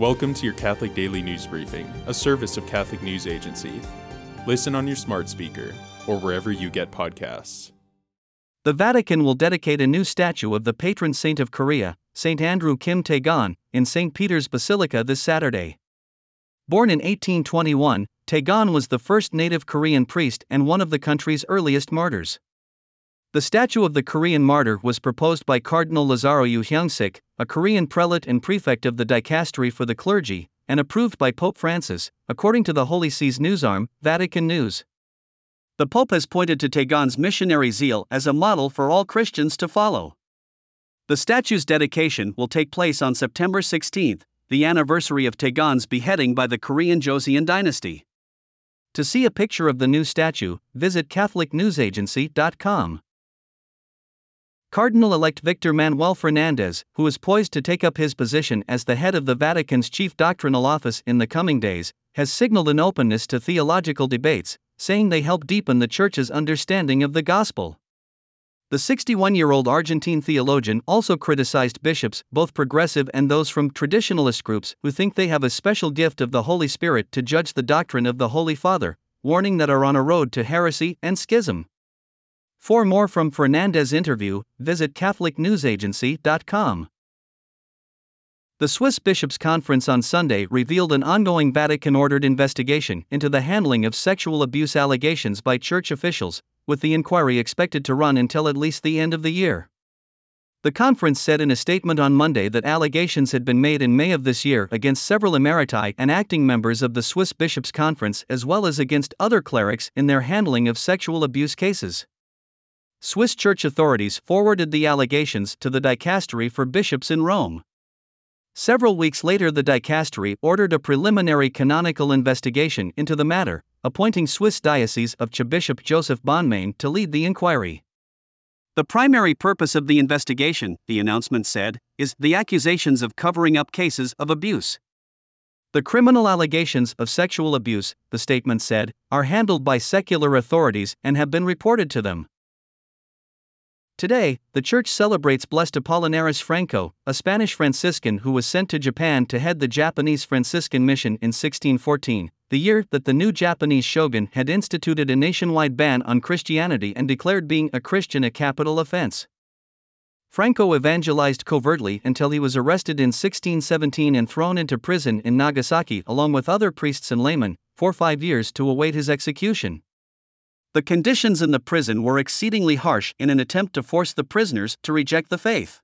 Welcome to your Catholic Daily News Briefing, a service of Catholic News Agency. Listen on your smart speaker or wherever you get podcasts. The Vatican will dedicate a new statue of the patron saint of Korea, St. Andrew Kim Taegon, in St. Peter's Basilica this Saturday. Born in 1821, Taegon was the first native Korean priest and one of the country's earliest martyrs. The statue of the Korean martyr was proposed by Cardinal Lazzaro You Heung-sik, a Korean prelate and prefect of the dicastery for the clergy, and approved by Pope Francis, according to the Holy See's newsarm, Vatican News. The Pope has pointed to Taegon's missionary zeal as a model for all Christians to follow. The statue's dedication will take place on September 16, the anniversary of Taegon's beheading by the Korean Joseon dynasty. To see a picture of the new statue, visit CatholicNewsAgency.com. Cardinal elect Victor Manuel Fernandez, who is poised to take up his position as the head of the Vatican's chief doctrinal office in the coming days, has signaled an openness to theological debates, saying they help deepen the Church's understanding of the gospel. The 61 year old Argentine theologian also criticized bishops, both progressive and those from traditionalist groups, who think they have a special gift of the Holy Spirit to judge the doctrine of the Holy Father, warning that are on a road to heresy and schism. For more from Fernandez' interview, visit CatholicNewsAgency.com. The Swiss Bishops' Conference on Sunday revealed an ongoing Vatican ordered investigation into the handling of sexual abuse allegations by church officials, with the inquiry expected to run until at least the end of the year. The conference said in a statement on Monday that allegations had been made in May of this year against several emeriti and acting members of the Swiss Bishops' Conference as well as against other clerics in their handling of sexual abuse cases. Swiss church authorities forwarded the allegations to the dicastery for bishops in Rome. Several weeks later, the dicastery ordered a preliminary canonical investigation into the matter, appointing Swiss Diocese of Bishop Joseph Bonnemain to lead the inquiry. The primary purpose of the investigation, the announcement said, is the accusations of covering up cases of abuse. The criminal allegations of sexual abuse, the statement said, are handled by secular authorities and have been reported to them. Today, the church celebrates Blessed Apollinaris Franco, a Spanish Franciscan who was sent to Japan to head the Japanese Franciscan mission in 1614, the year that the new Japanese shogun had instituted a nationwide ban on Christianity and declared being a Christian a capital offense. Franco evangelized covertly until he was arrested in 1617 and thrown into prison in Nagasaki along with other priests and laymen, for five years to await his execution. The conditions in the prison were exceedingly harsh in an attempt to force the prisoners to reject the faith.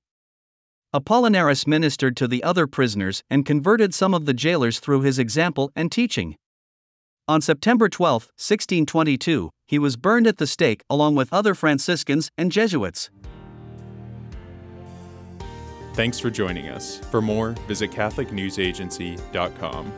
Apollinaris ministered to the other prisoners and converted some of the jailers through his example and teaching. On September 12, 1622, he was burned at the stake along with other Franciscans and Jesuits. Thanks for joining us. For more, visit CatholicNewsAgency.com.